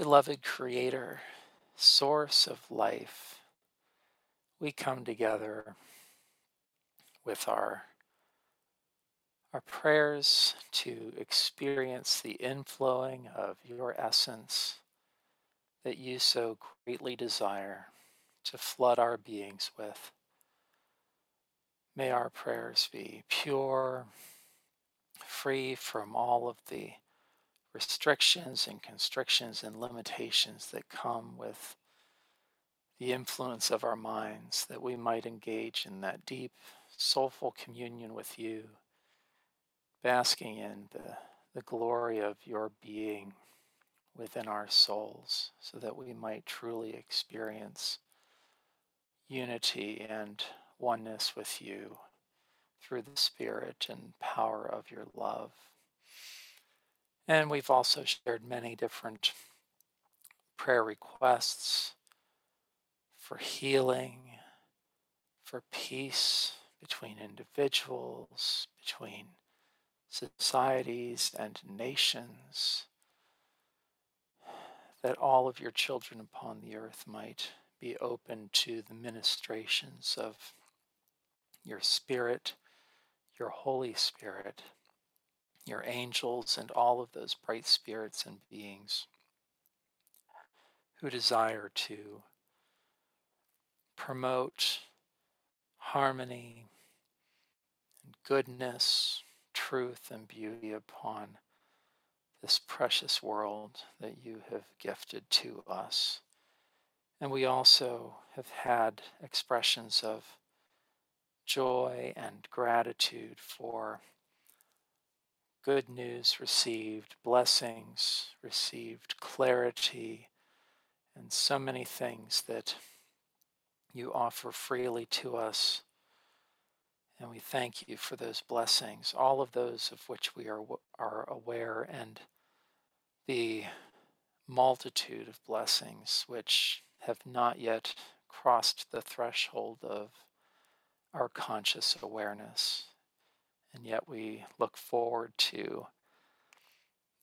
Beloved Creator, source of life, we come together with our our prayers to experience the inflowing of your essence that you so greatly desire to flood our beings with. May our prayers be pure, free from all of the restrictions and constrictions and limitations that come with the influence of our minds, that we might engage in that deep, soulful communion with you, basking in the, the glory of your being within our souls, so that we might truly experience unity and oneness with you through the Spirit and power of your love. And we've also shared many different prayer requests for healing, for peace between individuals, between societies and nations, that all of your children upon the earth might be open to the ministrations of your Spirit, your Holy Spirit your angels, and all of those bright spirits and beings who desire to promote harmony and goodness, truth, and beauty upon this precious world that you have gifted to us. And we also have had expressions of joy and gratitude for good news received, blessings received, clarity, and so many things that you offer freely to us. And we thank you for those blessings, all of those of which we are, are aware, and the multitude of blessings which have not yet crossed the threshold of our conscious awareness. And yet we look forward to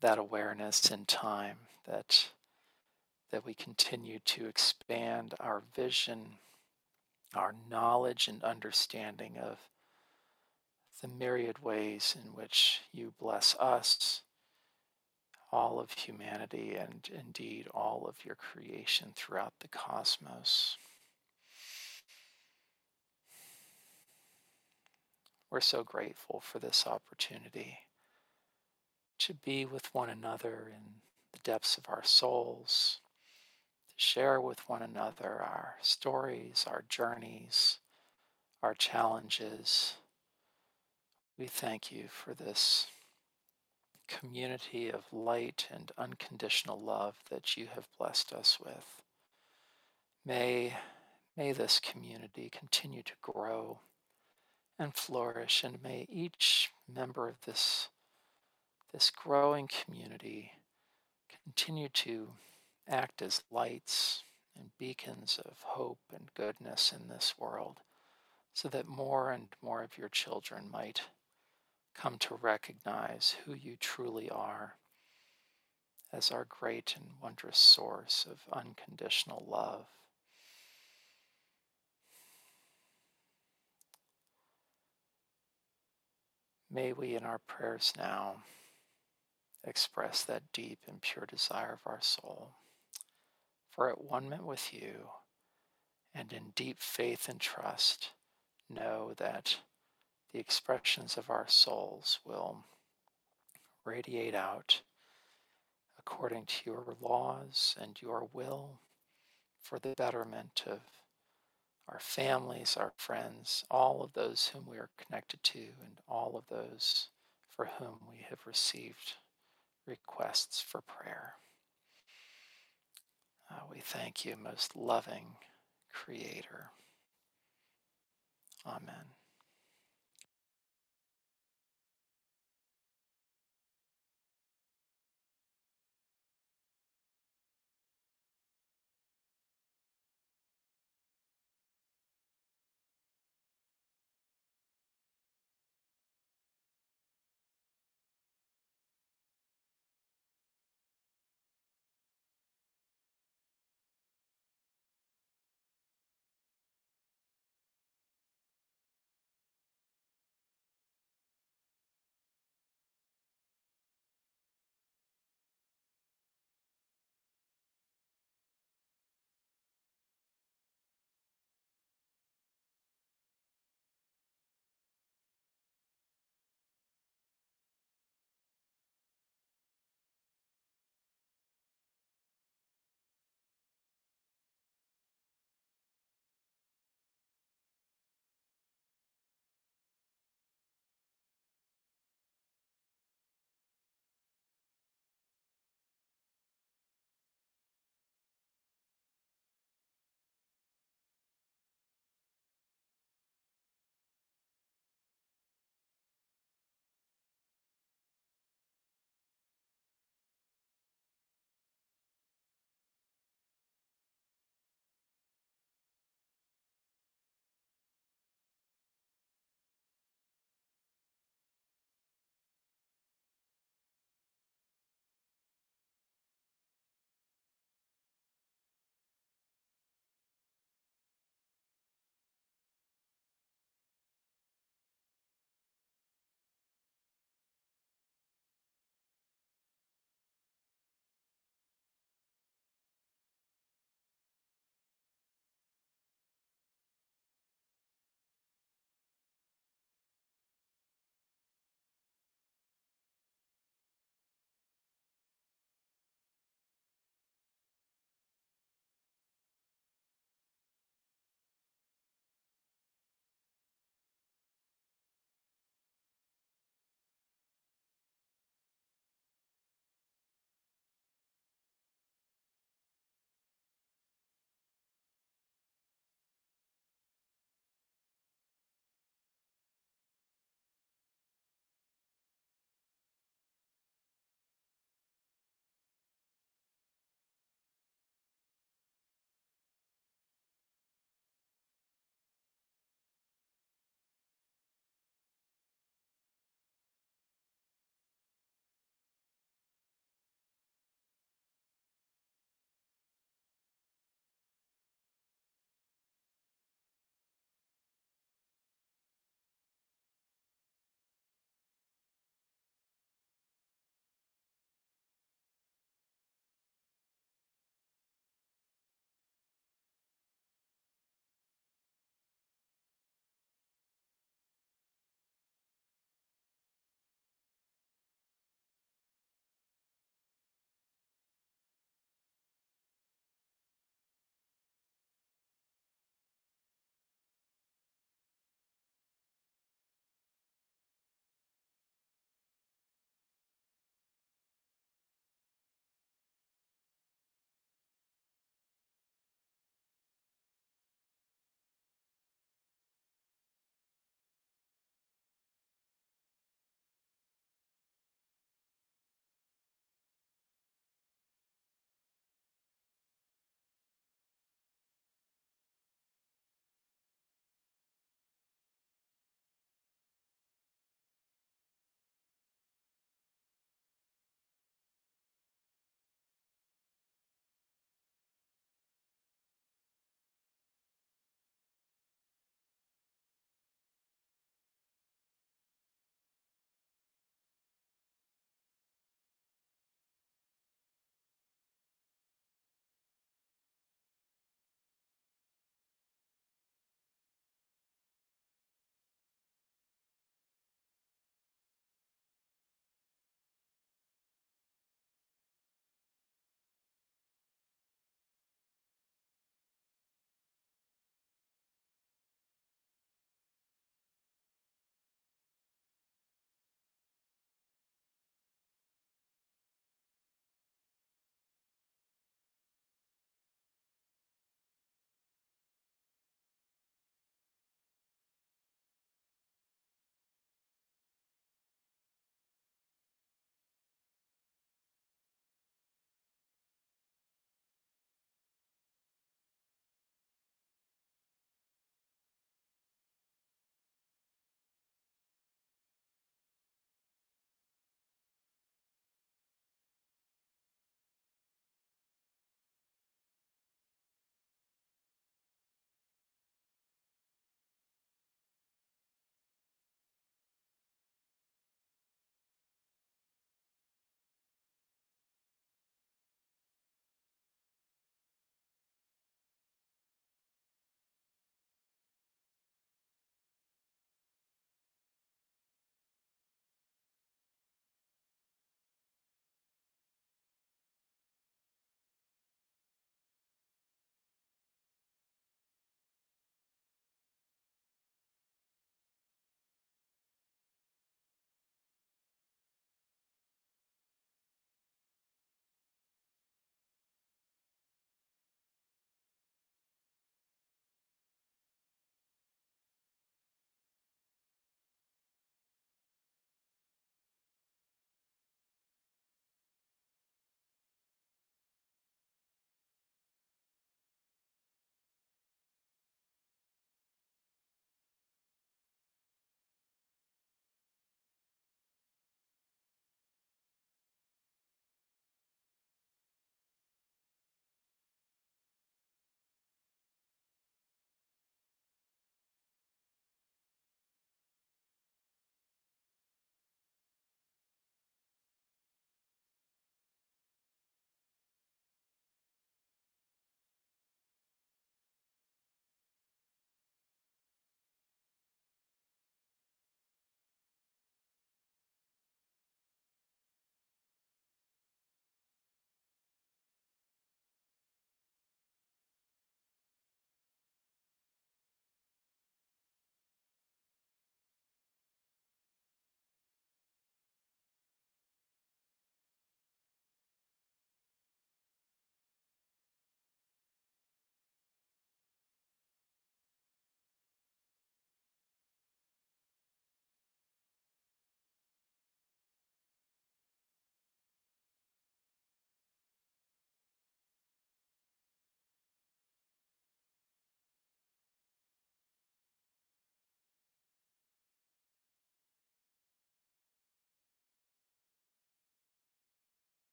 that awareness in time that that we continue to expand our vision, our knowledge and understanding of the myriad ways in which you bless us, all of humanity, and indeed all of your creation throughout the cosmos. We're so grateful for this opportunity to be with one another in the depths of our souls, to share with one another our stories, our journeys, our challenges. We thank you for this community of light and unconditional love that you have blessed us with. May, may this community continue to grow and flourish. And may each member of this, this growing community continue to act as lights and beacons of hope and goodness in this world so that more and more of your children might come to recognize who you truly are as our great and wondrous source of unconditional love. May we in our prayers now express that deep and pure desire of our soul for atonement with you and in deep faith and trust know that the expressions of our souls will radiate out according to your laws and your will for the betterment of our families, our friends, all of those whom we are connected to, and all of those for whom we have received requests for prayer. Uh, we thank you, most loving Creator. Amen.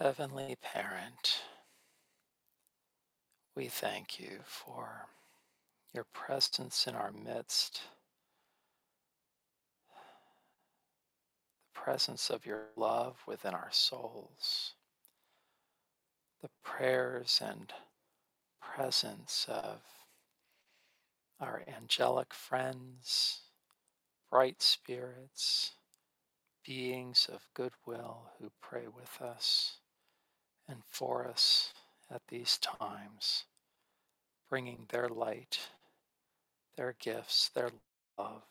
Heavenly Parent, we thank you for your presence in our midst, the presence of your love within our souls, the prayers and presence of our angelic friends, bright spirits, beings of goodwill who pray with us and for us at these times, bringing their light, their gifts, their love,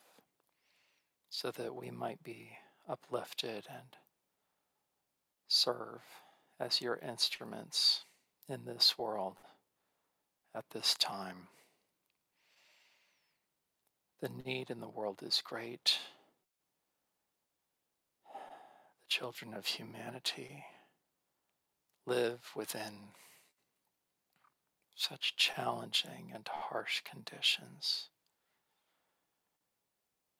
so that we might be uplifted and serve as your instruments in this world at this time. The need in the world is great. The children of humanity live within such challenging and harsh conditions.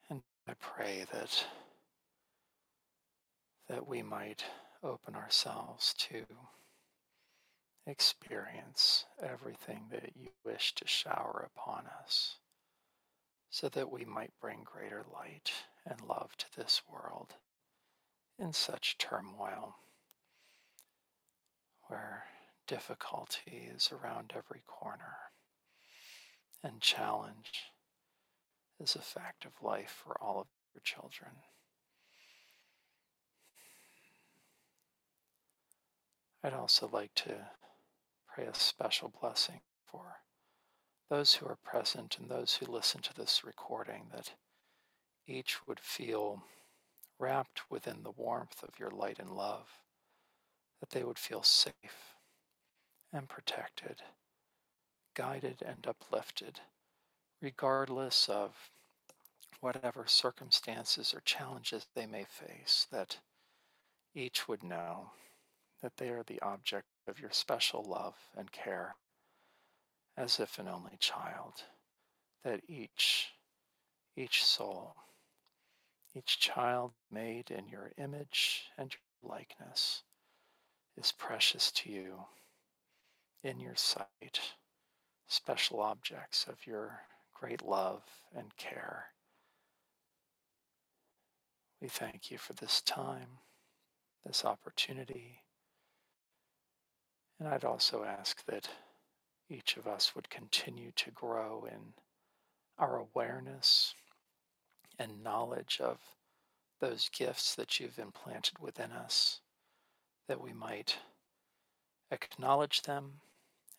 And I pray that that we might open ourselves to experience everything that you wish to shower upon us so that we might bring greater light and love to this world in such turmoil where difficulty is around every corner and challenge is a fact of life for all of your children. I'd also like to pray a special blessing for those who are present and those who listen to this recording that each would feel wrapped within the warmth of your light and love, that they would feel safe and protected, guided and uplifted, regardless of whatever circumstances or challenges they may face, that each would know that they are the object of your special love and care, as if an only child, that each, each soul, each child made in your image and your likeness is precious to you in your sight, special objects of your great love and care. We thank you for this time, this opportunity. And I'd also ask that each of us would continue to grow in our awareness and knowledge of those gifts that you've implanted within us, that we might acknowledge them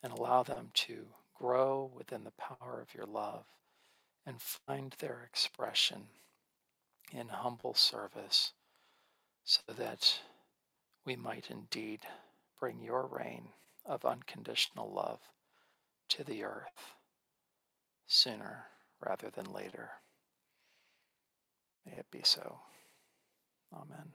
and allow them to grow within the power of your love and find their expression in humble service so that we might indeed bring your reign of unconditional love to the earth sooner rather than later. May it be so. Amen.